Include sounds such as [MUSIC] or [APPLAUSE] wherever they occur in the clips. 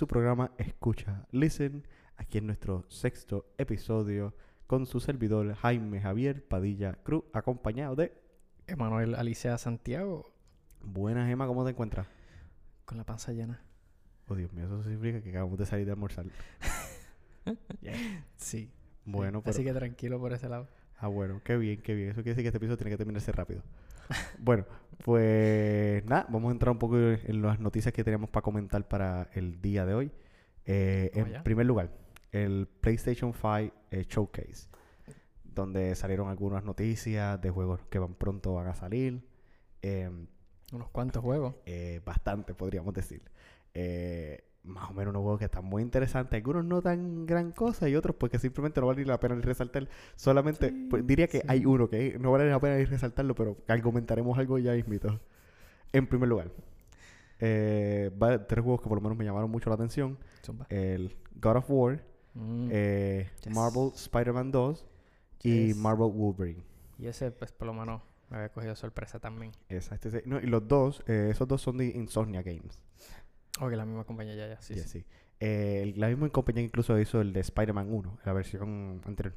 su programa Escucha Listen, aquí en nuestro sexto episodio con su servidor Jaime Javier Padilla Cruz, acompañado de... Emanuel Alicia Santiago, Buenas, Emma, ¿cómo te encuentras? con la panza llena. Oh, Dios mío, eso significa que acabamos de salir de almorzar. [LAUGHS] Sí. Bueno, pero... Así que tranquilo por ese lado. Ah, bueno, qué bien, qué bien. Eso quiere decir que este episodio tiene que terminarse rápido. Bueno, pues nada, vamos a entrar un poco en las noticias que tenemos para comentar para el día de hoy. Eh, en primer lugar, el PlayStation 5 eh, Showcase, donde salieron algunas noticias de juegos que van pronto van a salir. Em, Unos cuantos juegos. eh, bastante, podríamos decir. Eh, más o menos unos juegos que están muy interesantes. Algunos no tan gran cosa y otros pues que simplemente no vale la pena ni resaltar. Solamente Sí, pues, diría que sí. hay uno que no vale la pena ni resaltarlo, pero argumentaremos algo ya mismito. En primer lugar, eh, va- tres juegos que por lo menos me llamaron mucho la atención. Zumba. El God of War, Mm, eh, Yes. Marvel Spider-Man 2 y Yes. Marvel Wolverine. Y ese, pues, por lo menos me había cogido sorpresa también. Exacto. ese- no, y los dos, eh, esos dos son de Insomnia Games. Ok, la misma compañía ya, ya. Sí, Sí, sí. sí. Eh, la misma compañía incluso hizo el de Spider-Man 1, la versión anterior.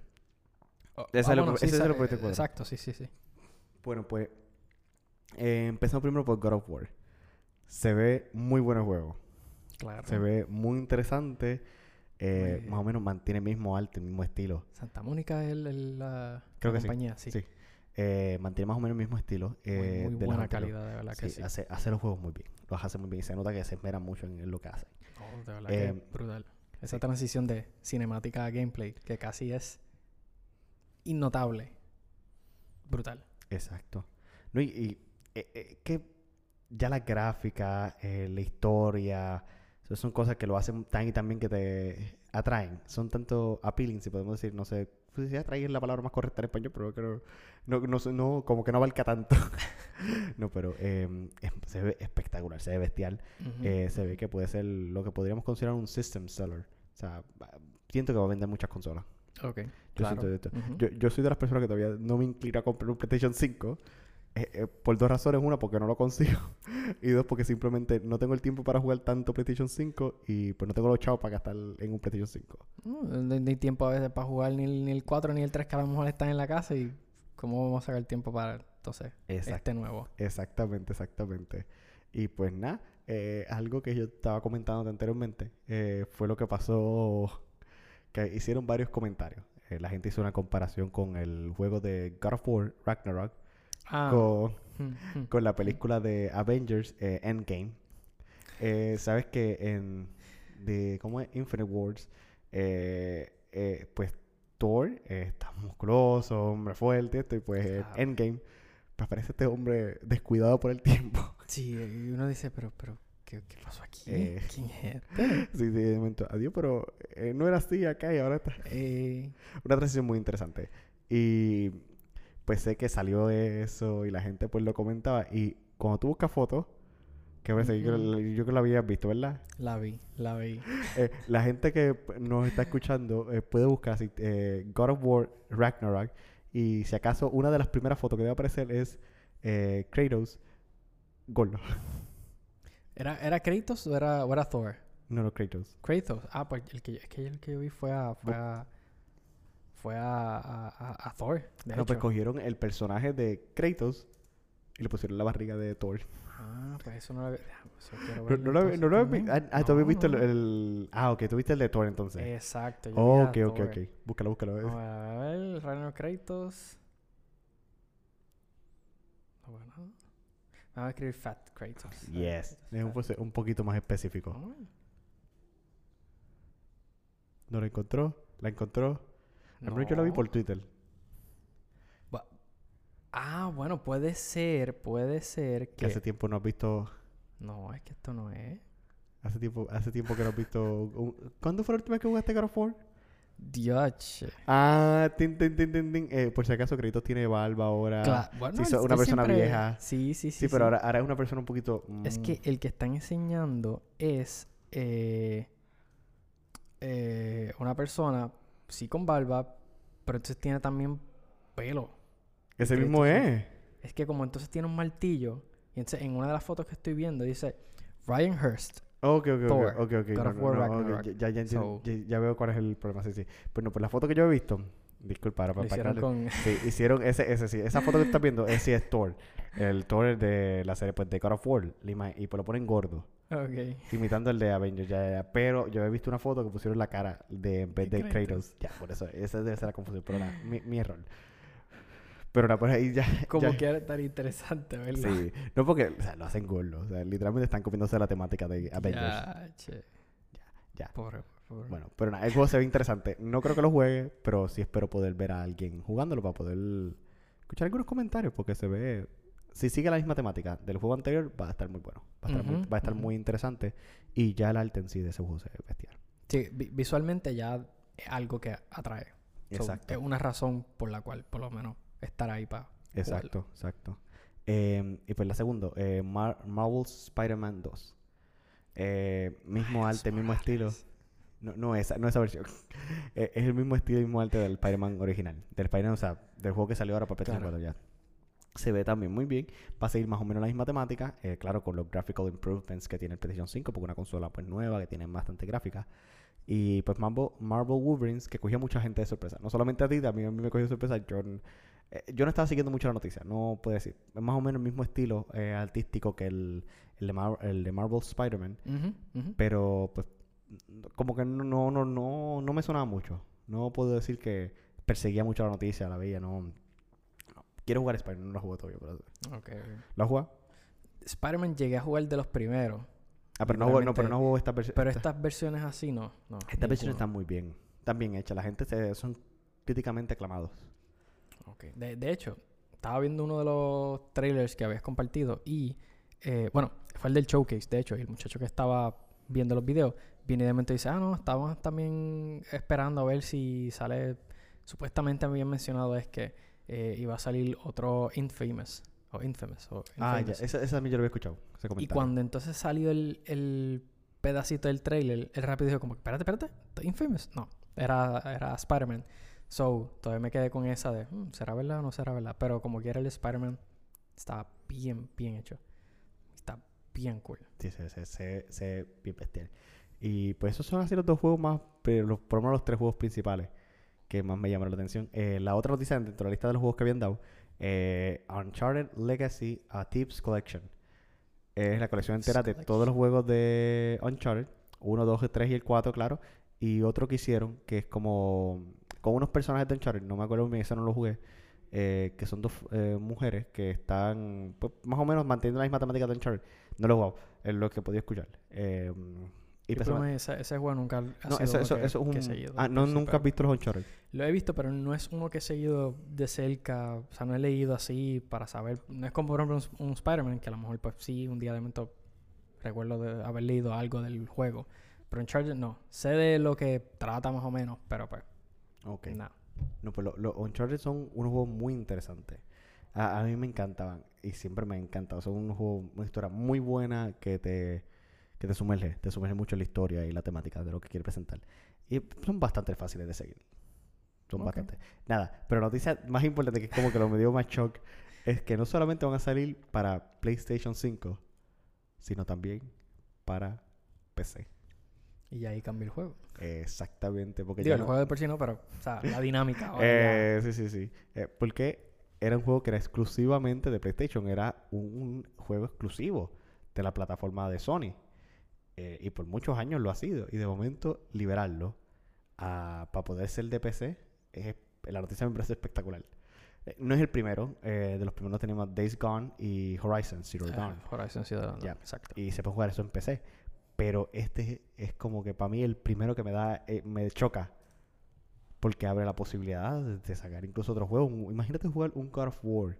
Oh, Ese ah, lo- sí, ese lo. Exacto, sí, sí, sí. Bueno, pues eh, empezamos primero por God of War. Se ve muy buen juego. Claro. Se ve muy interesante. eh, Muy más o menos mantiene el mismo arte, el mismo estilo. Santa Mónica es el, el- la, Creo la que sí, compañía, sí. Sí. Eh, mantiene más o menos el mismo estilo. Muy, eh, muy de buena calidad, de verdad que Sí, sí. Hace, hace los juegos muy bien. Los hace muy bien. Y se nota que se esmera mucho en, en lo que hacen. Oh, de verdad Eh, que es brutal. Esa sí. transición de cinemática a gameplay, que casi es innotable. Brutal. Exacto. No, y, y, eh, eh, que ya la gráfica, eh, la historia, eso son cosas que lo hacen tan y tan bien que te atraen. Son tanto appealing, si podemos decir, no sé, pues si atraer es la palabra más correcta en español, pero creo, no, no, no, como que no abarca tanto. [LAUGHS] no, pero eh, es- se ve espectacular, se ve bestial. Ujú. Eh, se ve que puede ser lo que podríamos considerar un system seller. O sea, siento que va a vender muchas consolas. Ok, Yo, claro. siento esto. Ujú. yo, yo soy de las personas que todavía no me inclino a comprar un PlayStation 5. Eh, eh, por dos razones. Una, porque no lo consigo. [LAUGHS] y dos, porque simplemente no tengo el tiempo para jugar tanto PlayStation 5. Y pues no tengo los chavos para gastar en un PlayStation 5. No, no hay tiempo a veces para jugar ni el, ni el 4 ni el 3 que a lo mejor están en la casa y cómo vamos a sacar tiempo para entonces este nuevo. Exactamente, exactamente. Y pues nada, eh, algo que yo estaba comentando anteriormente fue lo que pasó, que hicieron varios comentarios. La gente hizo una comparación con el juego de God of War Ragnarok Ah, con, mm, mm. con la película de Avengers eh, Endgame. Eh, Sabes que en de ¿cómo es? Infinite Wars, eh, pues Thor está musculoso, hombre fuerte, esto, y pues. Endgame, pues aparece este hombre descuidado por el tiempo. [LAUGHS] Sí, y uno dice, pero, pero, ¿qué, qué pasó aquí? Eh. [LAUGHS] ¿Quién es este? [LAUGHS] sí, sí, de momento, adiós, pero eh, no era así acá y ahora está. Eh, Una transición muy interesante. Y pues sé que salió eso y la gente pues lo comentaba. Y cuando tú buscas fotos, que que yo, yo creo que lo habías visto, ¿verdad? la vi, la vi. [LAUGHS] Eh, la gente que nos está escuchando eh, puede buscar así, eh, God of War Ragnarok. Y si acaso una de las primeras fotos que debe aparecer es Kratos gordo. [LAUGHS] ¿Era, ¿Era Kratos o era, o era Thor? No, no, Kratos. Kratos. Ah, pues el que, es que el que yo vi fue a... Fue a, fue a, a, Thor, de no, pues cogieron el personaje de Kratos y le pusieron la barriga de Thor. Ah, pues eso no lo había... Eso No, lo, no lo vi-. Ah, ah, tú habías visto el, Ah, ok, tú viste el de Thor entonces. Exacto. yo Oh, ok, ok, Thor. ok. Búscalo, búscalo. A ver, Ragnarok Kratos. Bueno. Vamos a escribir Fat Kratos. Yes. Es un, poquito más específico. Oh, ¿No la encontró? ¿La encontró? Mí yo la vi por no. Twitter. Ah, bueno, puede ser, puede ser Que que... hace tiempo no has visto... No, es que esto no es. Hace tiempo, hace tiempo que no has visto... ¿Cuándo fue la última vez que jugaste God of War? Dios. Ah, tin, tin, tin. Eh, por si acaso, Kratos tiene barba ahora. Cla- bueno, sí, so- una persona siempre- vieja. Sí, sí, sí. Sí, pero Ahora, ahora es una persona un poquito... Es mm, que el que están enseñando es eh, eh, una persona, sí con barba, pero entonces tiene también pelo. Ese mismo es. Es que como entonces tiene un martillo, y entonces en una de las fotos que estoy viendo dice Ryan Hurst, Ok, ok, Thor, ok, ok, no, no, War no, ya, ya, entiendo- So- ya, ya veo cuál es el problema, sí, sí. Pues no, pues la foto que yo he visto, disculpa, Lo para hicieron para- con... Sí, hicieron ese, ese sí. Esa foto que estás viendo, ese sí es Thor. El Thor de la serie pues, de God of War. lima- Y pues lo ponen gordo. Imitando el de Avengers. Ya, ya. Pero yo he visto una foto que pusieron la cara de, en vez de Kratos. Ya, por eso. Esa debe ser la confusión. Pero nada, mi, mi error. Pero nada, pues ahí ya. [LAUGHS] Como ya- quiera estar interesante, ¿verdad? Sí. No porque, o sea, lo hacen gordo. O sea, literalmente están comiéndose la temática de Avengers. Ya, che. Ya. Pobre, pobre. Bueno, pero nada, el juego se ve interesante. No creo que lo juegue, pero sí espero poder ver a alguien jugándolo para poder escuchar algunos comentarios, porque se ve. Si sigue la misma temática del juego anterior, va a estar muy bueno. Va a estar, muy, va a estar muy interesante. Y ya el arte en sí de ese juego se ve bestial. Sí, vi- visualmente ya es algo que atrae. So, Exacto. es una razón por la cual, por lo menos, estar ahí para Exacto, exacto. Eh, y pues la segunda, eh, Mar- Marvel's Spider-Man 2. Eh, mismo arte, mismo estilo. No, no esa, no esa versión. [LAUGHS] Eh, es el mismo estilo y mismo arte del Spider-Man original. Del Spider-Man, o sea, del juego que salió ahora para PlayStation Claro. 4 ya. Se ve también muy bien. Va a seguir más o menos la misma temática. eh, claro, con los graphical improvements que tiene el PlayStation 5, porque una consola pues nueva que tiene bastante gráfica. Y pues Marvel, Marvel Wolverines, que cogió a mucha gente de sorpresa. No solamente a ti, también a mí me cogió de sorpresa. Yo, eh, yo no estaba siguiendo mucho la noticia, no puedo decir. Es más o menos el mismo estilo eh, artístico que el, el, de Mar- el de Marvel Spider-Man. Pero pues como que no, no, no, no, no me sonaba mucho. No puedo decir que perseguía mucho la noticia, la veía, no. Quiero jugar Spider-Man, no lo juego todavía. Pero... ¿Lo has jugado? Spider-Man llegué a jugar de los primeros. Ah, pero no, juego, no, pero no juego esta versión. Pero estas versiones así no. no Estas versiones están muy bien. Están bien hechas. La gente se, son críticamente aclamados. Ok. De, de hecho, estaba viendo uno de los trailers que habías compartido y, eh, bueno, fue el del showcase, de hecho, y el muchacho que estaba viendo los videos viene de momento y dice, ah, no, estábamos también esperando a ver si sale, supuestamente habían mencionado es que eh, iba a salir otro Infamous, o Infamous, o Ah, ya. Infamous. Esa, esa también yo lo había escuchado. Ese Y cuando entonces salió el, el pedacito del trailer, él rápido dijo como, espérate, espérate, ¿está Infamous? No, era, era Spider-Man. So, todavía me quedé con esa de, "Hmm, ¿será verdad o no será verdad? Pero como quiera el Spider-Man está bien, bien hecho. Está bien cool. Sí, se, se, se, se bien bestial. Y pues esos son así los dos juegos más, pero los, por lo menos los tres juegos principales que más me llamaron la atención. Eh, la otra noticia dentro de la lista de los juegos que habían dado, eh, Uncharted Legacy a Tips Collection. Es la colección entera de todos los juegos de Uncharted. 1, 2, 3 y el 4, claro. Y otro que hicieron, que es como con unos personajes de Uncharted, no me acuerdo bien, ese no lo jugué, eh, que son dos eh, mujeres que están pues, más o menos manteniendo la misma temática de Uncharted. No lo he jugado, es lo que podía escuchar. Eh, y pues, ese, ese juego nunca ha no, sido eso, eso, que- eso es que he un... seguido, Ah, no, sí, nunca has visto los Uncharted. Lo he visto, pero no es uno que he seguido de cerca. O sea, no he leído así para saber. No es como, por ejemplo, un, un Spider-Man, que a lo mejor, pues sí, un día de momento recuerdo de haber leído algo del juego. Pero en Charger no. Sé de lo que trata más o menos, pero pues, Ok. nada. No, pues lo- los Uncharted son unos juegos muy interesantes. A, a mí me encantaban y siempre me han encantado. Son unos juegos, una historia muy buena que te, que te sumerge, te sumerge mucho en la historia y la temática de lo que quiere presentar. Y son bastante fáciles de seguir. Son Ok. bastante. Nada, pero la noticia más importante que es como que lo me dio más shock es que no solamente van a salir para PlayStation 5, sino también para PC. Y ahí cambia el juego. Exactamente, porque Digo, ya el no- juego de por sí no, pero, o sea, la dinámica. [LAUGHS] ahora Eh, sí, sí, sí. Eh, porque era un juego que era exclusivamente de PlayStation. Era un, un juego exclusivo de la plataforma de Sony. Eh, y por muchos años lo ha sido. Y de momento liberarlo para poder ser de PC, es, la noticia me parece espectacular. Eh, no es el primero. eh, de los primeros tenemos Days Gone y Horizon Zero ya. Dawn. Horizon Zero Dawn, Ya. exacto. Y se puede jugar eso en PC. Pero este es como que para mí el primero que me da, eh, me choca. Porque abre la posibilidad de, sacar incluso otro juego. Imagínate jugar un God of War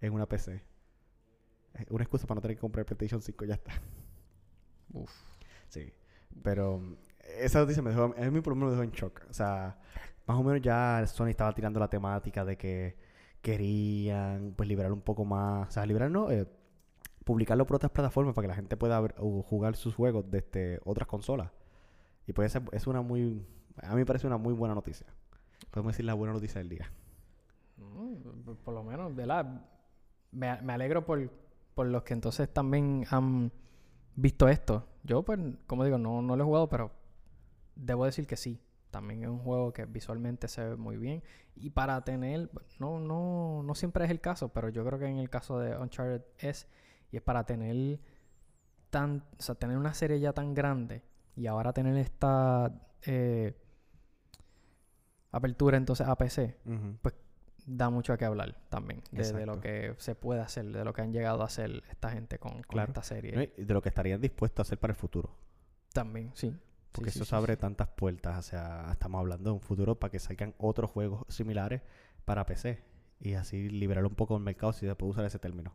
en una PC. Una excusa para no tener que comprar PlayStation 5, ya está. [LAUGHS] Uf. Sí. Pero mm, esa noticia me dejó, a mí por lo menos me dejó en shock. O sea, más o menos ya Sony estaba tirando la temática de que querían pues liberar un poco más. O sea, liberar no, eh, publicarlo por otras plataformas para que la gente pueda ver- jugar sus juegos desde otras consolas. Y pues esa es una muy, a mí me parece una muy buena noticia. Podemos decir la buena noticia del día. Mm, por lo menos, ¿verdad? Me, me alegro por, por los que entonces también han visto esto. Yo, pues, como digo, no, no lo he jugado, pero debo decir que sí. También es un juego que visualmente se ve muy bien. Y para tener, no, no, no siempre es el caso, pero yo creo que en el caso de Uncharted es, y es para tener tan, o sea, tener una serie ya tan grande y ahora tener esta eh, apertura entonces a PC, Ujú. Da mucho a qué hablar también de, de lo que se puede hacer, de lo que han llegado a hacer esta gente con, con Claro. esta serie. ¿no? Y de lo que estarían dispuestos a hacer para el futuro. También, sí. Porque Sí, eso sí, se abre sí. tantas puertas. O sea, estamos hablando de un futuro para que salgan otros juegos similares para PC. Y así liberar un poco el mercado si se puede usar ese término.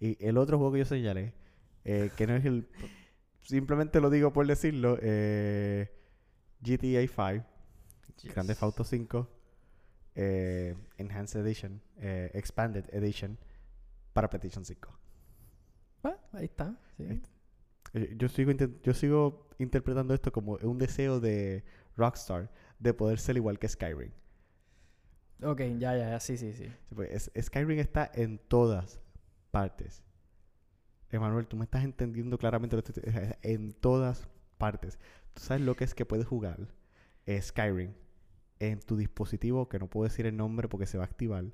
Y el otro juego que yo señalé, eh, que no es el... Simplemente lo digo por decirlo, eh, GTA 5, Grande Yes. Theft Auto 5, eh, Enhanced Edition, eh, Expanded Edition para PlayStation 5. Ah, ahí está. sí. Eh, Yo sigo, yo sigo interpretando esto como un deseo de Rockstar de poder ser igual que Skyrim. Ok, ya, ya, ya, sí, sí, sí. Pues, es- Skyrim está en todas partes. Emanuel, tú me estás entendiendo claramente lo que en todas partes. Tú sabes lo que es que puedes jugar eh, Skyrim en tu dispositivo, que no puedo decir el nombre porque se va a activar,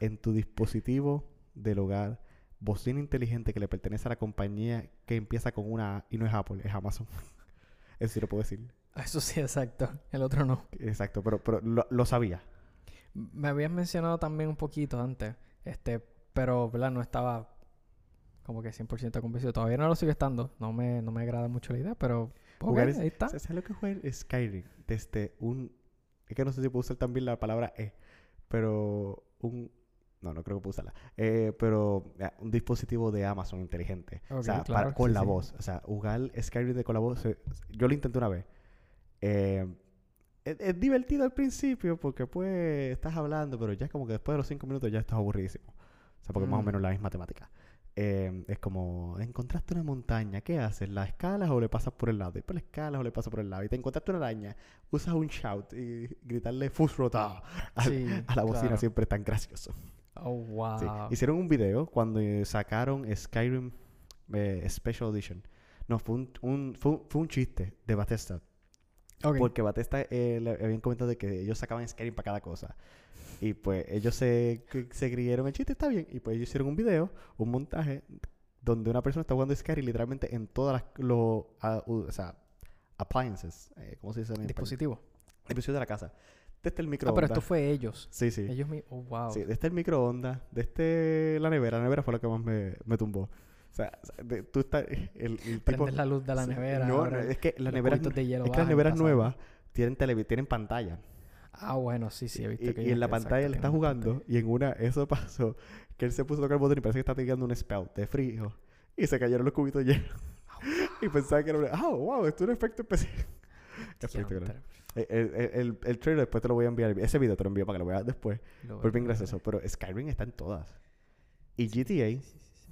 en tu dispositivo del hogar, bocina inteligente que le pertenece a la compañía que empieza con una A y no es Apple, es Amazon. [LAUGHS] Eso sí lo puedo decir. Eso sí, exacto. El otro no. Exacto, pero, pero lo, lo sabía. Me habías mencionado también un poquito antes, este, pero, ¿verdad? No estaba como que 100% convencido. Todavía no lo sigue estando. No me, no me agrada mucho la idea, pero ok, Jugar es- ahí está. ¿Sabes lo que jugar Skyrim? Desde un... Es que no sé si puedo usar también la palabra E, pero un... No, no creo que puedo usarla. Eh, pero eh, un dispositivo de Amazon inteligente. o sea, para- con sí, la sí. voz. O sea, jugar Skyrim de con la voz... eh, Yo lo intenté una vez. Eh, es, es divertido al principio porque pues estás hablando, pero ya como que después de los cinco minutos ya estás aburridísimo. O sea, porque es más o Mm. menos la misma temática. Eh, es como, encontraste una montaña, ¿qué haces? ¿La escalas o le pasas por el lado? ¿Y por la escalas o le pasas por el lado? Y te encontraste una araña, usas un shout y gritarle Fusrota a, Sí, a la bocina claro. siempre es tan gracioso. Oh, Sí. wow. Hicieron un video cuando sacaron Skyrim eh, Special Edition. No, fue un, un- fue, un- fue un chiste de Bethesda. Porque Bethesda eh, le habían comentado de que ellos sacaban Skyrim para cada cosa. Y pues ellos se, se el chiste, está bien. Y pues ellos hicieron un video, un montaje, donde una persona está jugando Skyrim literalmente en todas las los, ah, u- o sea, appliances. eh, ¿Cómo se dice en? Dispositivo. Dispositivos de la casa. Desde el Ah, microondas. pero esto fue ellos. Sí, sí. Ellos mi... Oh, wow. Sí, desde el microondas, desde la nevera. La nevera fue lo que más me, me tumbó. Sea, de- tú estás... El, el tipo, la luz de la Sí, nevera. No, no, abres es que las neveras, de hielo es que las neveras nuevas tienen, televi- tienen pantalla. Ah, bueno, sí, sí, he visto Y, que y en la pantalla él está jugando pantalla. y en una, eso [LAUGHS] pasó, que él se puso a tocar el botón y parece que está tirando un spell de frío. Y se cayeron los cubitos llenos. [LAUGHS] y pensaba que era un... ¡Ah, wow! Esto es un efecto especial. [LAUGHS] Espectacular. Diantre, El, el, el, el trailer después te lo voy a enviar. Ese video te lo envío para que lo veas después. lo- Fue bien gracioso. Pero Skyrim está en todas. Y GTA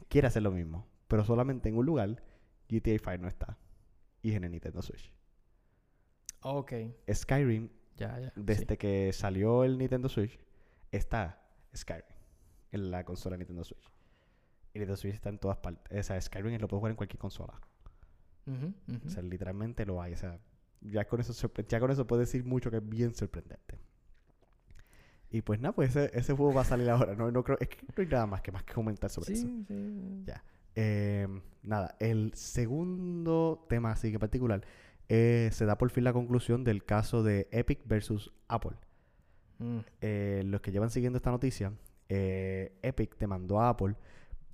quiere hacer lo mismo. Pero solamente en un lugar GTA 5 no está. Y es en el Nintendo Switch. Ok, Skyrim, ya, ya. sí. desde que salió el Nintendo Switch, está Skyrim en la consola Nintendo Switch. Y Nintendo Switch está en todas partes. O sea, Skyrim lo puedes jugar en cualquier consola. O sea, literalmente lo hay. O sea, ya con eso, ya con eso puedes decir mucho que es bien sorprendente. Y pues nada, pues ese, ese juego va a salir ahora. No, no creo, es que no hay nada más que más que comentar sobre eso. Sí, sí. Ya. Nada, el segundo tema así que particular eh, se da por fin la conclusión del caso de Epic versus Apple. Mm, Eh, los que llevan siguiendo esta noticia, eh, Epic demandó a Apple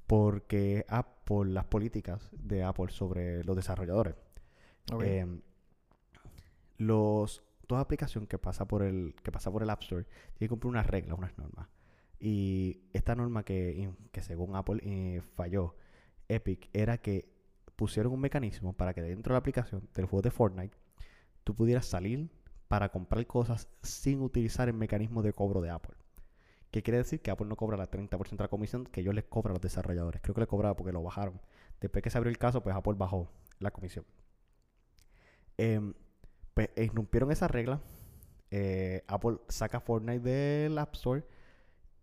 porque Apple, las políticas de Apple sobre los desarrolladores. Em, los toda aplicación que pasa por el que pasa por el App Store tiene que cumplir unas reglas, unas normas. Y esta norma que, que según Apple eh, falló Epic era que pusieron un mecanismo para que dentro de la aplicación del juego de Fortnite tú pudieras salir para comprar cosas sin utilizar el mecanismo de cobro de Apple. ¿Qué quiere decir? Que Apple no cobra la 30% de la comisión que ellos les cobran a los desarrolladores. Creo que le cobraba porque lo bajaron. Después que se abrió el caso, pues Apple bajó la comisión. Em, pues irrumpieron esa regla. Eh, Apple saca Fortnite del App Store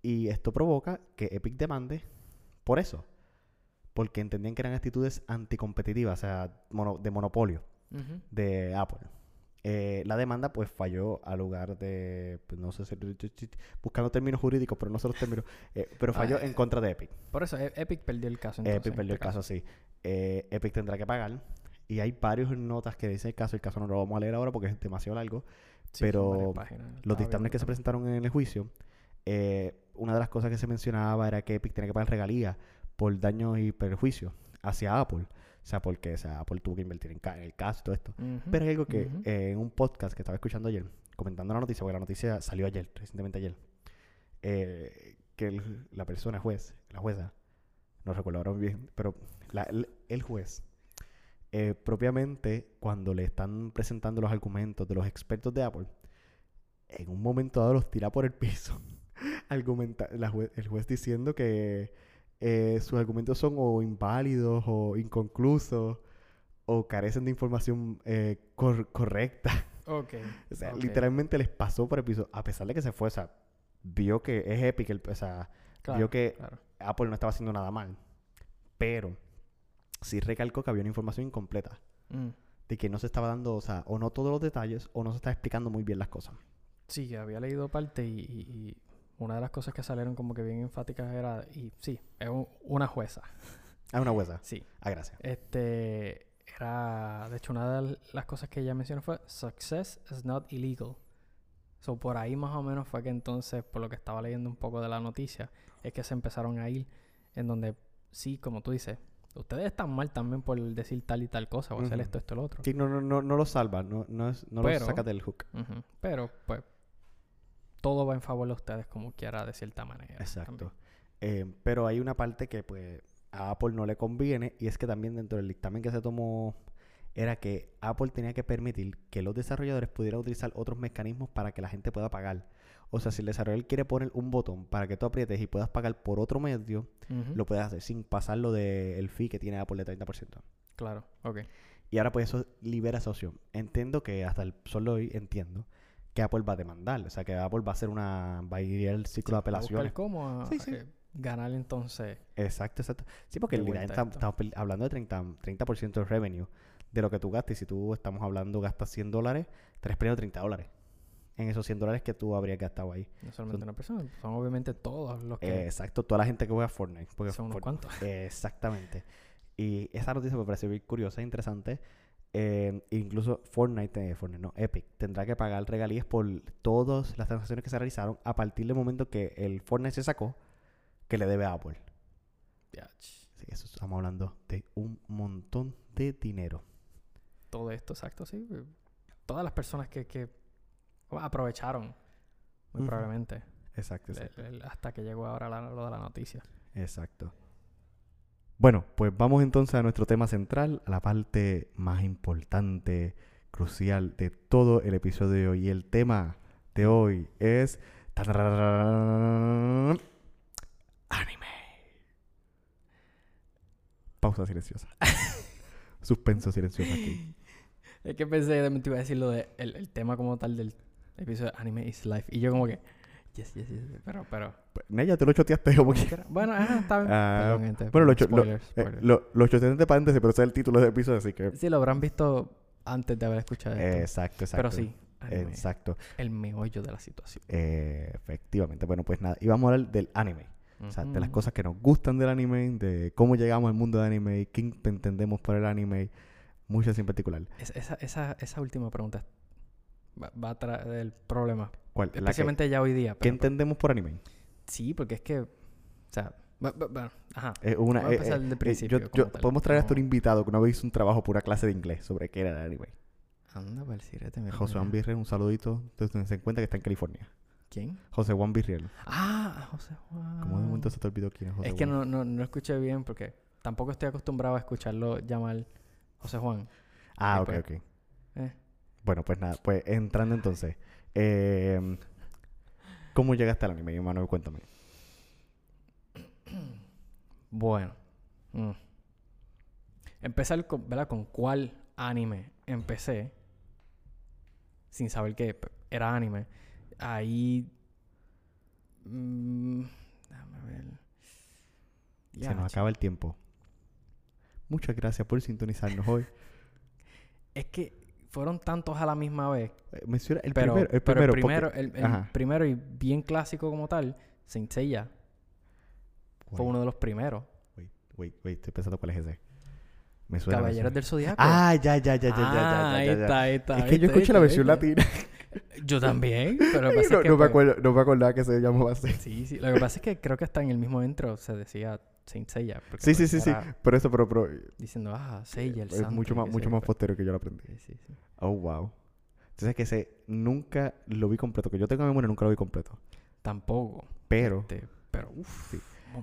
y esto provoca que Epic demande por eso. Porque entendían que eran actitudes anticompetitivas, o sea, mono- de monopolio de Apple. Eh, la demanda pues falló al lugar de, pues, no sé si, buscando términos jurídicos, pero no son los términos, [LAUGHS] eh, pero falló Ah, en contra de Epic. Por eso, E- Epic perdió el caso. Entonces, Epic perdió el este caso, sí. Eh, Epic tendrá que pagar. Y hay varias notas que dicen el caso. El caso no lo vamos a leer ahora porque es demasiado largo. Sí, pero. Los dictámenes que se presentaron en el juicio, una de las cosas que se mencionaba era que Epic tenía que pagar regalías por daños y perjuicios hacia Apple. O sea, porque o sea, Apple tuvo que invertir en, ca- en el caso y todo esto. Ujú, Pero hay algo que ujú. eh, en un podcast que estaba escuchando ayer, comentando la noticia, porque la noticia salió ayer, recientemente ayer, eh, que el- la persona, juez, la jueza, no recuerdo ahora bien, pero la- el, el juez, eh, propiamente cuando le están presentando los argumentos de los expertos de Apple, en un momento dado los tira por el piso. [LAUGHS] Argumenta, la jue- el juez diciendo que eh, sus argumentos son o inválidos o inconclusos o carecen de información eh, cor- correcta. [LAUGHS] Ok. O sea, literalmente les pasó por el piso, a pesar de que se fue, o sea, vio que es Epic, el, o sea, Claro, vio que claro. Apple no estaba haciendo nada mal. Pero sí recalcó que había una información incompleta, Mm. de que no se estaba dando, o sea, o no todos los detalles, o no se estaba explicando muy bien las cosas. Sí, había leído parte y, y- y una de las cosas que salieron como que bien enfáticas era, y sí, es un- una jueza, Ah, una huesa. sí. Ah, gracias. Este, era, de hecho, una de las cosas que ella mencionó fue, success is not illegal. So, por ahí más o menos fue que entonces, por lo que estaba leyendo un poco de la noticia, es que se empezaron a ir en donde, sí, como tú dices, ustedes están mal también por decir tal y tal cosa o hacer esto, esto, lo otro. Sí, no, no, no, no lo salva, no, no, es, no Pero- lo saca del hook. Pero, pues, todo va en favor de ustedes como quiera, de cierta manera. Exacto. Eh, pero hay una parte que pues a Apple no le conviene y es que también dentro del dictamen que se tomó era que Apple tenía que permitir que los desarrolladores pudieran utilizar otros mecanismos para que la gente pueda pagar. O sea, si el desarrollador quiere poner un botón para que tú aprietes y puedas pagar por otro medio, lo puedes hacer sin pasar lo del fee que tiene Apple de 30%. Claro, ok. Y ahora pues eso libera esa opción. Entiendo que hasta el sol de hoy entiendo que Apple va a demandar. O sea, que Apple va a hacer una... va a ir al ciclo de A apelaciones. cómo a- Sí, sí. eh, ganar entonces. Exacto, exacto. Sí, porque estamos hablando de 30, 30% de revenue de lo que tú gastes. Y si tú estamos hablando, gastas 100 dólares, estarías perdiendo 30 dólares en esos 100 dólares que tú habrías gastado ahí. No solamente una persona, son obviamente todos los que Eh, exacto, toda la gente que juega Fortnite. Porque son unos Fortnite- cuantos. Exactamente. Y esa noticia me pareció muy curiosa e interesante. Eh, incluso Fortnite, eh, Fortnite, no, Epic, tendrá que pagar regalías por todas las transacciones que se realizaron a partir del momento que el Fortnite se sacó, que le debe a Apple. Yach. Sí, eso estamos hablando de un montón de dinero. Todo esto, exacto, sí. eh, Todas las personas que, que aprovecharon, muy probablemente, Exacto, exacto. hasta que llegó ahora la- lo de la noticia. Exacto. Bueno, pues vamos entonces a nuestro tema central, a la parte más importante, crucial de todo el episodio de hoy. Y el tema de hoy es... Anime. Pausa silenciosa. Suspenso silencioso aquí. Es que pensé que te iba a decir lo de el, el tema como tal del episodio de Anime is Life. Y yo como que, yes, yes, yes. Pero, pero... Pues, Naya, te lo choteaste como. Bueno, ajá, está bien. Ah, Perdón, gente, bueno, lo cho- lo- spoilers, Eh, spoilers. lo, los choteaste de paréntesis, pero ese es el título del episodio, así que... Sí, lo habrán visto antes de haber escuchado esto. Exacto, exacto. Pero sí, anime, Exacto. el meollo de la situación. Eh, efectivamente. Bueno, pues nada. Y vamos a hablar del anime. O sea, de las cosas que nos gustan del anime, de cómo llegamos al mundo del anime, qué entendemos por el anime, muchas en particular. Es- esa, esa, esa última pregunta va, va a traer el problema. ¿Cuál? La que- Especialmente ya hoy día. ¿Qué pero- entendemos por anime? sí, porque es que... O sea... bu- bu- Bueno, ajá. Eh, una, Vamos a eh, empezar eh, desde el eh, principio, yo- yo- podemos traer hasta un invitado que una vez hizo un trabajo por una clase de inglés sobre qué era el anime. Anda, para el sirete, José. Juan Virrell, un saludito desde donde se encuentra que está en California. ¿Quién? José Juan Virrell. Ah, José Juan. ¿Cómo de momento se te olvidó quién es José Es que Juan? no, no, no escuché bien porque tampoco estoy acostumbrado a escucharlo llamar José Juan. Ah, y ok, pues- ok. Eh, Bueno, pues nada, pues entrando entonces. eh, ¿Cómo llegaste al anime, Manuel? Cuéntame. Bueno. mm. Empezar con, ¿verdad? Con cuál anime empecé. Sin saber que era anime. Ahí. mm, déjame ver. Se nos acaba el tiempo. Muchas gracias por sintonizarnos hoy. Es que fueron tantos a la misma vez. Eh, Menciona el pero, primero. El primero, el primero, porque- el, primero y bien clásico como tal, Saint Seiya, fue uno de los primeros. Wait, wait, wait, estoy pensando cuál es ese. Me suena. Caballeros del Zodiaco. Ah, ya, ya, ya, ya, Ah, ya, ya, ahí ya, ya. está, ahí está. Es que yo ¿viste, escuché la versión latina. [LAUGHS] Yo también, pero lo que [LAUGHS] pasa no, es que... no me acuerdo, no me acordaba que se llamaba así. Sí, sí. Lo que pasa es que creo que hasta en el mismo intro se decía Saint Seiya. Sí, sí, pues, sí, sí. Por eso, pero, pero Diciendo, ah, Seiya, el es santo. mucho más, mucho más posterior que yo lo aprendí. Sí, sí, sí. Oh, wow. Entonces que ese nunca lo vi completo. Que yo tengo en memoria nunca lo vi completo. Tampoco. Pero, este, pero, uff. Sí.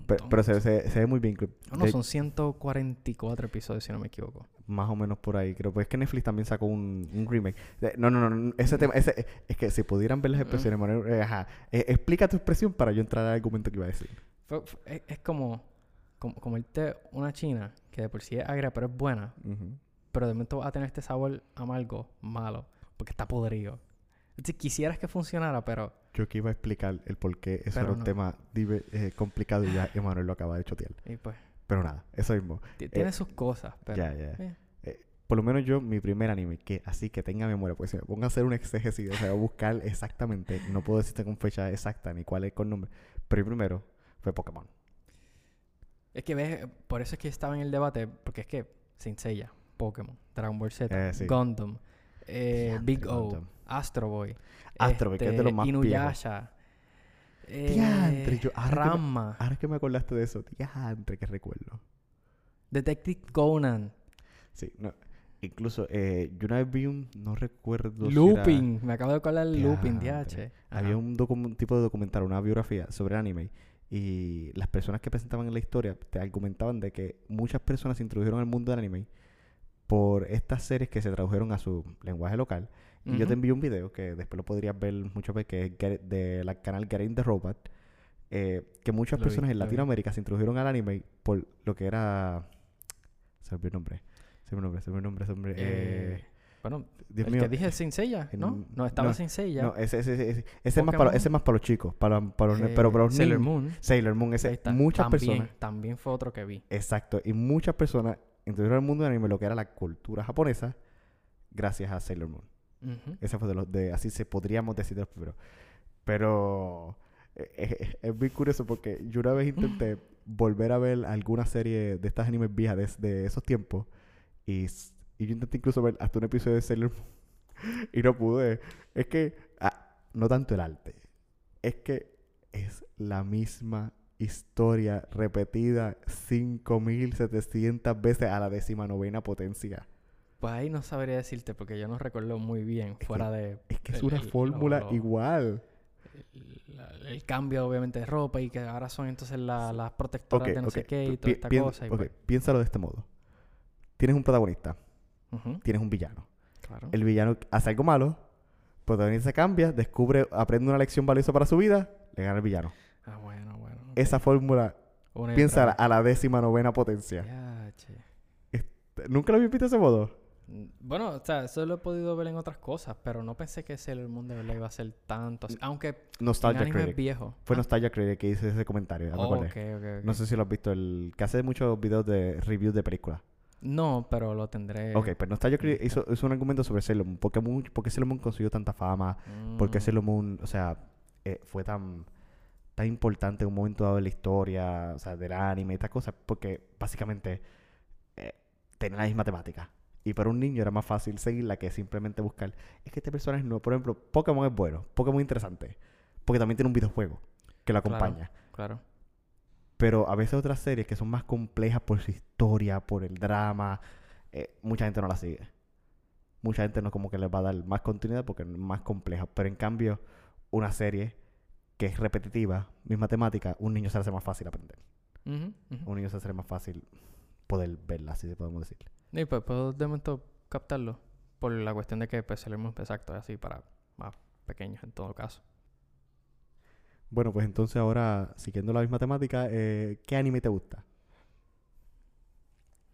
pero, pero se, se, se ve muy bien. No, no, son 144 episodios, si no me equivoco. Más o menos por ahí, creo. Pues es que Netflix también sacó un, un remake. No, no, no, no, Ese tema, ese, es que si pudieran ver las expresiones, Manuel, eh, ajá. Eh, explica tu expresión para yo entrar al argumento que iba a decir. Es, es como, como comerte una china que de por sí es agria, pero es buena. Pero de momento va a tener este sabor amargo, malo, porque está podrido. Si quisieras que funcionara, pero Yo que iba a explicar el por qué eso era un no. tema eh, complicado y ya [LAUGHS] Emanuel lo acaba de chotear. y pues Pero nada, eso mismo. ti- tiene sus cosas, pero ya, ya. eh, Por lo menos yo, mi primer anime, que así que tenga memoria, pues si me pongo a hacer un exégesis, o sea, a buscar exactamente, no puedo decirte con fecha exacta ni cuál es con nombre, pero el primero fue Pokémon. Es que ves, por eso es que estaba en el debate, porque es que Saint Seiya, Pokémon, Dragon Ball Z, Eh, sí. Gundam, eh, Big O, Gundam. Astro Boy, Astro Boy, que es de este, los más viejos. Inuyasha, eh, Diantre, yo- ahora que me- Ahora que me acordaste de eso, diantre, que recuerdo. Detective Conan, Sí, no. Incluso, eh, yo una vez vi un, no recuerdo si era- Looping, me acabo de acordar de Looping. DH. Había un tipo de documental, una biografía sobre anime. Y las personas que presentaban en la historia te argumentaban de que muchas personas se introdujeron al mundo del anime por estas series que se tradujeron a su lenguaje local. Y yo te envío un video que después lo podrías ver muchas veces, que es Get- de la canal Getting the Robot. eh, que muchas Lo vi, personas en vi. Latinoamérica se introdujeron al anime por lo que era. Se me olvidó el nombre. Se me olvidó el nombre, se me olvidó el nombre. Se me olvidó- eh, Eh, bueno, Dios el mío. que dije Saint Seiya, ¿no? en- No, estaba no, Saint Seiya. No, ese, ese, ese, ese- es más para, Pokémon. ese es más para los chicos, para, para los, ne- Eh, pero para los Sailor niños. Moon. Sailor Moon, ese, muchas también, personas. También fue otro que vi. Exacto, y muchas personas introdujeron al mundo del anime lo que era la cultura japonesa gracias a Sailor Moon. Ujú. Ese fue de los de, así se podríamos decir de los primeros. Pero eh, eh, es, muy curioso porque yo una vez intenté [GASPS] volver a ver alguna serie de estas animes viejas de, de esos tiempos y, y yo intenté incluso ver hasta un episodio de Sailor Moon [LAUGHS] y no pude. Es que, ah, no tanto el arte, es que es la misma historia repetida 5700 veces a la décima novena potencia. Pues ahí no sabría decirte porque yo no recuerdo muy bien que- fuera de Es que es El- una el- fórmula lo- igual. el, el cambio obviamente de ropa y que ahora son entonces la- las protectoras de no sé qué y toda esta pi- cosa. y pues, piénsalo de este modo. Tienes un protagonista, tienes un villano. claro. El villano hace algo malo, el protagonista cambia, descubre, aprende una lección valiosa para su vida, le gana el villano. Ah, bueno, bueno. Esa fórmula, Una piensa a la, otra a la décima novena potencia. che. ¿Nunca lo habías visto de ese modo? Mm, Bueno, o sea, eso lo he podido ver en otras cosas, pero no pensé que Sailor Moon de verdad iba a ser tanto así. Aunque Nostalgia anime es Critic. viejo. Fue Ah, Nostalgia Critic que hizo ese comentario, oh. No sé si lo has visto, el que hace muchos videos de reviews de películas. No, pero lo tendré. ok, pues Nostalgia Critic hizo, hizo un argumento sobre Sailor Moon. ¿Por qué, por qué Sailor Moon consiguió tanta fama? ¿Por qué Mm, Sailor Moon, o sea, eh, fue tan, tan importante en un momento dado de la historia, o sea, del anime y estas cosas? Porque básicamente eh, tenía la misma temática. Y para un niño era más fácil seguirla que simplemente buscar. Es que este personaje no. Por ejemplo, Pokémon es bueno, Pokémon es interesante. Porque también tiene un videojuego que lo Claro. acompaña. Claro. Pero a veces otras series que son más complejas por su historia, por el drama, eh, mucha gente no la sigue. Mucha gente no como que les va a dar más continuidad porque es más compleja. Pero en cambio, una serie que es repetitiva, misma temática, un niño se le hace más fácil aprender. Ujú. Un niño se le hace más fácil poder verla, así podemos decir. Y pues puedo de momento captarlo. Por la cuestión de que pues Moon exacto es así para más pequeños en todo caso. Bueno, pues entonces ahora, siguiendo la misma temática, eh, ¿qué anime te gusta?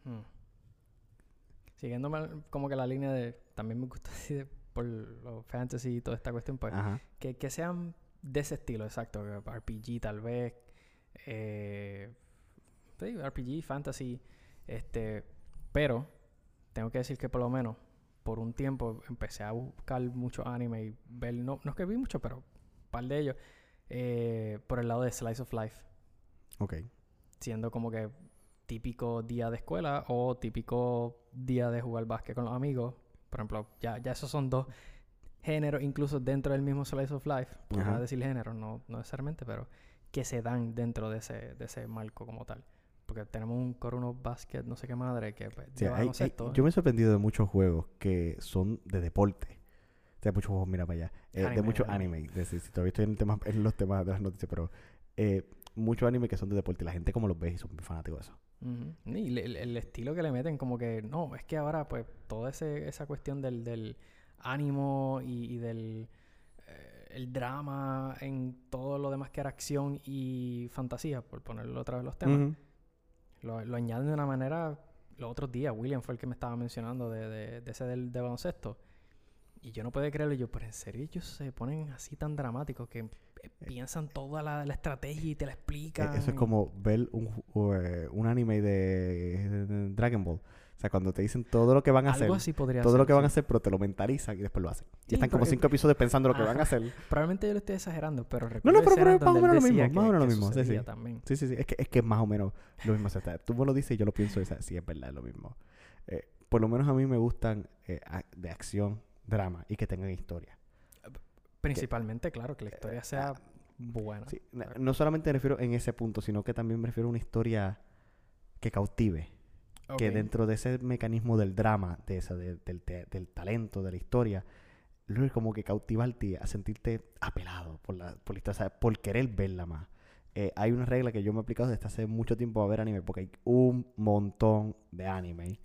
Hmm. Siguiendo mal- como que la línea de. También me gusta [LAUGHS] así de, por los fantasy y toda esta cuestión, pues. Que, que sean de ese estilo, exacto. RPG tal vez. Eh, sí, RPG, fantasy. Este. Pero tengo que decir que por lo menos por un tiempo empecé a buscar mucho anime y ver, no, no es que vi mucho, pero un par de ellos, eh, por el lado de Slice of Life. Ok. Siendo como que típico día de escuela o típico día de jugar básquet con los amigos. Por ejemplo, ya, ya esos son dos géneros, incluso dentro del mismo Slice of Life, por no decir género, no, no necesariamente, pero que se dan dentro de ese, de ese marco como tal. Porque tenemos un Coruno Basket, no sé qué madre, que pues, Sí, hay- hay- yo me he sorprendido de muchos juegos que son de deporte. Sea, muchos juegos, mira para allá. eh, de Anime, mucho anime. anime. De- si, si todavía estoy en, el tema, en los temas de las noticias, pero eh, muchos anime que son de deporte. La gente como los ve y son fanáticos de eso. Y le- el, el estilo que le meten, como que no, es que ahora, pues, toda ese, esa cuestión del, del ánimo y, y del eh, el drama en todo lo demás que era acción y fantasía, por ponerlo otra vez los temas, lo añaden de una manera. Los otros días, William fue el que me estaba mencionando de, de, de ese del de baloncesto. Y yo no podía creerlo. Yo, pero en serio, ellos se ponen así tan dramáticos que eh, piensan toda la, la estrategia y te la Eh, explican. Eso es como ver un, eh, un anime de, Dragon Ball. O sea, cuando te dicen todo lo que van a hacer, Algo así podría todo ser. lo que van a hacer, pero te lo mentalizan y después lo hacen. Y Sí, están como pero- cinco episodios pensando lo que van a hacer. Probablemente yo lo estoy exagerando, pero No, recuerdo no, pero- escenas pero más o menos lo mismo, más o que- menos lo que mismo, sí, sí. también. Sí, sí, sí. Es que es, que más o menos lo mismo. O sea, tú me lo dices y yo lo pienso. O sea, sí, es verdad, es lo mismo. Eh, por lo menos a mí me gustan eh, de acción, drama y que tengan historia. Principalmente, claro, que la historia sea buena. Eh, Sí, n- claro. no solamente me refiero en ese punto, sino que también me refiero a una historia que cautive. Que dentro de ese mecanismo del drama, de esa, de- del, talento, de la historia, es como que cautivarte a sentirte apelado por la, por la historia, por querer verla más. Eh, hay una regla que yo me he aplicado desde hace mucho tiempo a ver anime, porque hay un montón de anime.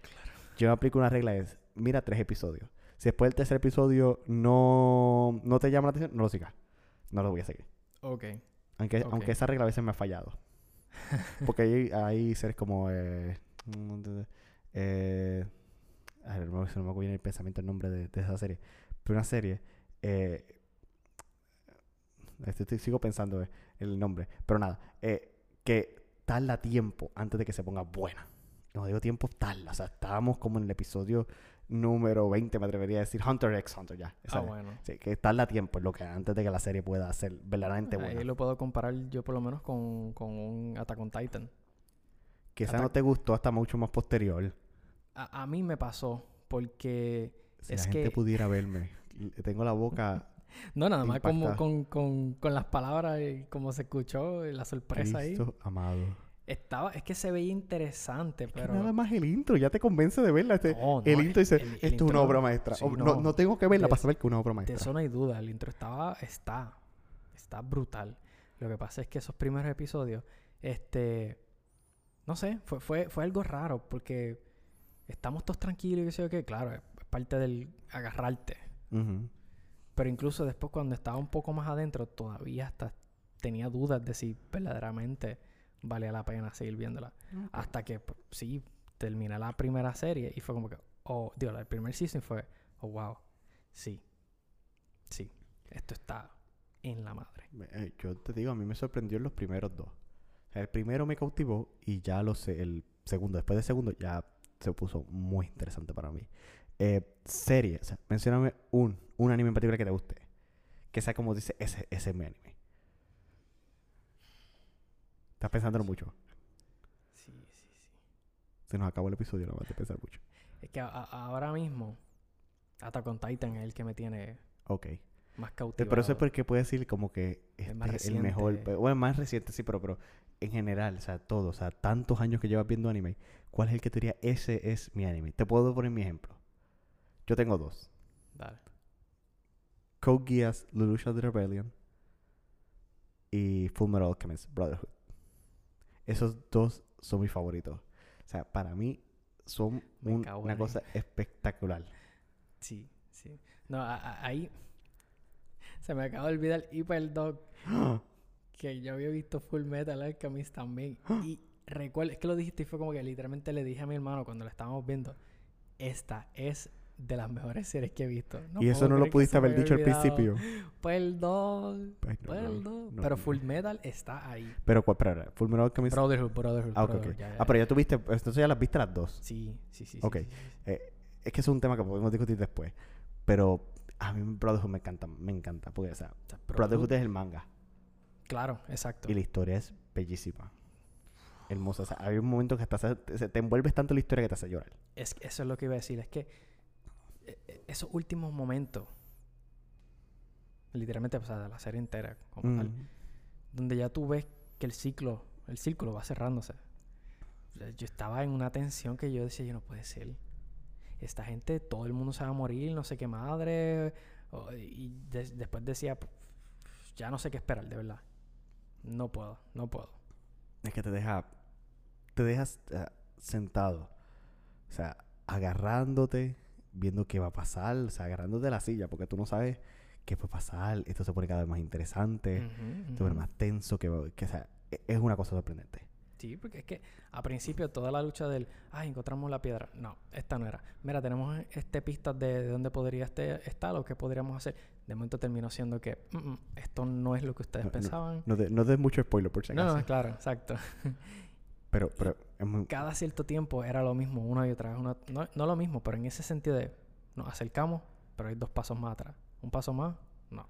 Yo me aplico una regla, es, mira tres episodios. Si después del tercer episodio no, no te llama la atención, no lo sigas. No lo voy a seguir. Ok. Aunque, aunque esa regla a veces me ha fallado. [LAUGHS] Porque hay, hay seres como... Eh, eh, a ver, no, me acuerdo el pensamiento, el nombre de, de esa serie. Pero una serie... Eh, estoy- sigo pensando eh, el nombre. Pero nada. eh, que tarda tiempo antes de que se ponga buena. No digo tiempo, tarda. O sea, estábamos como en el episodio número 20, me atrevería a decir. Hunter x Hunter, ya. esa Ah, es. bueno. Sí, que tarda tiempo en lo que antes de que la serie pueda ser verdaderamente buena. Ahí lo puedo comparar yo por lo menos con, con un Attack on Titan. Quizás Atac- no te gustó hasta mucho más posterior. A, a mí me pasó porque... Si Es la gente que- pudiera verme. Tengo la boca [LAUGHS] No, nada más como con, con, con las palabras y como se escuchó, la sorpresa ahí. Cristo amado. Estaba, es que se veía interesante, pero... nada más el intro ya te convence de verla. Este- No, no, el intro dice, esto es una obra maestra. sí, O- no, no. tengo que verla De- para saber que es una obra De maestra. eso no hay duda, el intro estaba, está, está brutal. Lo que pasa es que esos primeros episodios, este, no sé, fue, fue, fue algo raro porque estamos todos tranquilos y qué sé yo qué, claro, es parte del agarrarte. Pero incluso después cuando estaba un poco más adentro, todavía hasta tenía dudas de si verdaderamente valía la pena seguir viéndola. Hasta que, pues, sí, terminé la primera serie y fue como que, oh, digo, el primer season fue, oh, wow, sí, sí, esto está en la madre. Eh, Yo te digo, a mí me sorprendió en los primeros dos. El primero me cautivó y ya lo sé, el segundo, después del segundo, ya se puso muy interesante para mí. Eh, serie, o sea, mencióname un, un anime en particular que te guste. Que sea como dice, ese, ese es mi anime. Estás pensándolo mucho. Sí, sí, sí. Se nos acabó el episodio, no vas a pensar mucho. Es que a- a- ahora mismo, hasta con Titan es el que me tiene Ok. más Eh, cautivado. Pero eso es porque puede decir como que Es este más es el mejor. Bueno, más reciente, sí, pero, pero en general, o sea, todo, o sea, tantos años que llevas viendo anime, ¿cuál es el que te diría ese es mi anime? Te puedo poner mi ejemplo. Yo tengo dos. Dale. Code Geass, Lelouch the Rebellion y Full Metal Alchemist Brotherhood. Esos dos son mis favoritos. O sea, para mí son un- una cosa [LAUGHS] espectacular. Sí, sí. No, a- a- ahí [LAUGHS] se me acaba de olvidar Hyperdog [GASPS] que yo había visto Full Metal Alchemist también. [GASPS] Y recuerdo, es que lo dijiste y fue como que literalmente le dije a mi hermano cuando lo estábamos viendo, esta es de las mejores series que he visto. y eso no lo pudiste haber dicho al principio. Perdón. Ay, no, no, Perdón. no, Pero. Full Metal está ahí. Pero, ¿cuál? Espera. Full Metal Alchemist. Brotherhood, Brotherhood. Ah. Brotherhood, ya, ya, Ah, pero ya. tuviste, entonces ya las viste las dos. Sí, sí, sí. Ok. sí, sí, sí. Eh, es que es un tema que podemos discutir después. Pero a mí Brotherhood me encanta, me encanta. Porque, o sea, O sea, Brotherhood es el manga. Claro, exacto. Y la historia es bellísima. Hermosa. O sea, hay un momento que hasta se- se- te envuelves tanto en la historia que te hace llorar. Es, eso es lo que iba a decir. Es que esos últimos momentos, literalmente, o sea, de la serie entera, como tal, Mm. donde ya tú ves que el ciclo, el círculo va cerrándose. Yo estaba en una tensión que yo decía, yo no puede ser. Esta gente, todo el mundo se va a morir, no sé qué madre. o- y des- después decía, "P- ya no sé qué esperar, de verdad. No puedo, no puedo. Es que te deja. Te dejas eh, sentado. O sea, agarrándote, viendo qué va a pasar. O sea, agarrándote de la silla, porque tú no sabes qué puede pasar. Esto se pone cada vez más interesante. Se pone más tenso. Que, que, o sea, e- es una cosa sorprendente. Sí, porque es que a principio toda la lucha del, ay, encontramos la piedra. No, esta no era. Mira, tenemos este pistas de, de dónde podría este, estar o qué podríamos hacer. De momento terminó siendo que, "Mm, mm, esto no es lo que ustedes No, no, pensaban. No, de- no des mucho spoiler por si No, acaso. no, claro, exacto. Pero, pero muy. Cada cierto tiempo era lo mismo, una y otra vez. una- no, no lo mismo, pero en ese sentido de, nos acercamos, pero hay dos pasos más atrás. Un paso más, no.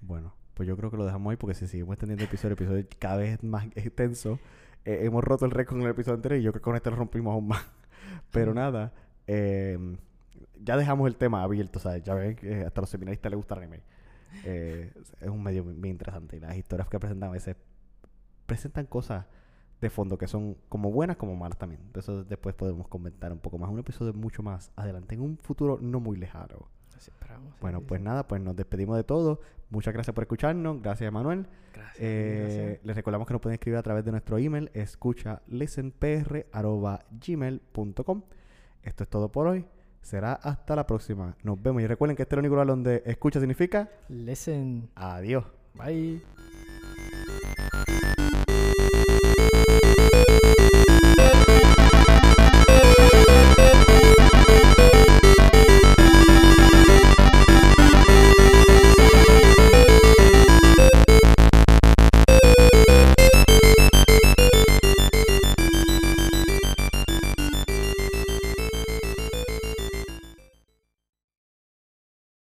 Bueno, pues yo creo que lo dejamos ahí porque si seguimos extendiendo el episodio, el episodio cada vez es más extenso. Eh, hemos roto el récord en el episodio anterior y yo creo que con este lo rompimos aún más. Pero nada, eh, ya dejamos el tema abierto, ¿sabes? Ya ven que hasta los seminaristas les gusta el anime. Eh, es un medio bien interesante y las historias que presentan a veces presentan cosas de fondo que son como buenas como malas también. De eso después podemos comentar un poco más. Un episodio mucho más adelante, en un futuro no muy lejano. Así esperamos. Bueno, sí, pues sí. nada, pues nos despedimos de todo. Muchas gracias por escucharnos. Gracias, Manuel. Gracias. Eh, gracias. les recordamos que nos pueden escribir a través de nuestro email, escucha listenpr@gmail.com. Esto es todo por hoy. Será hasta la próxima. Nos vemos. Y recuerden que este es el único lugar donde escucha significa Listen. adiós. Bye.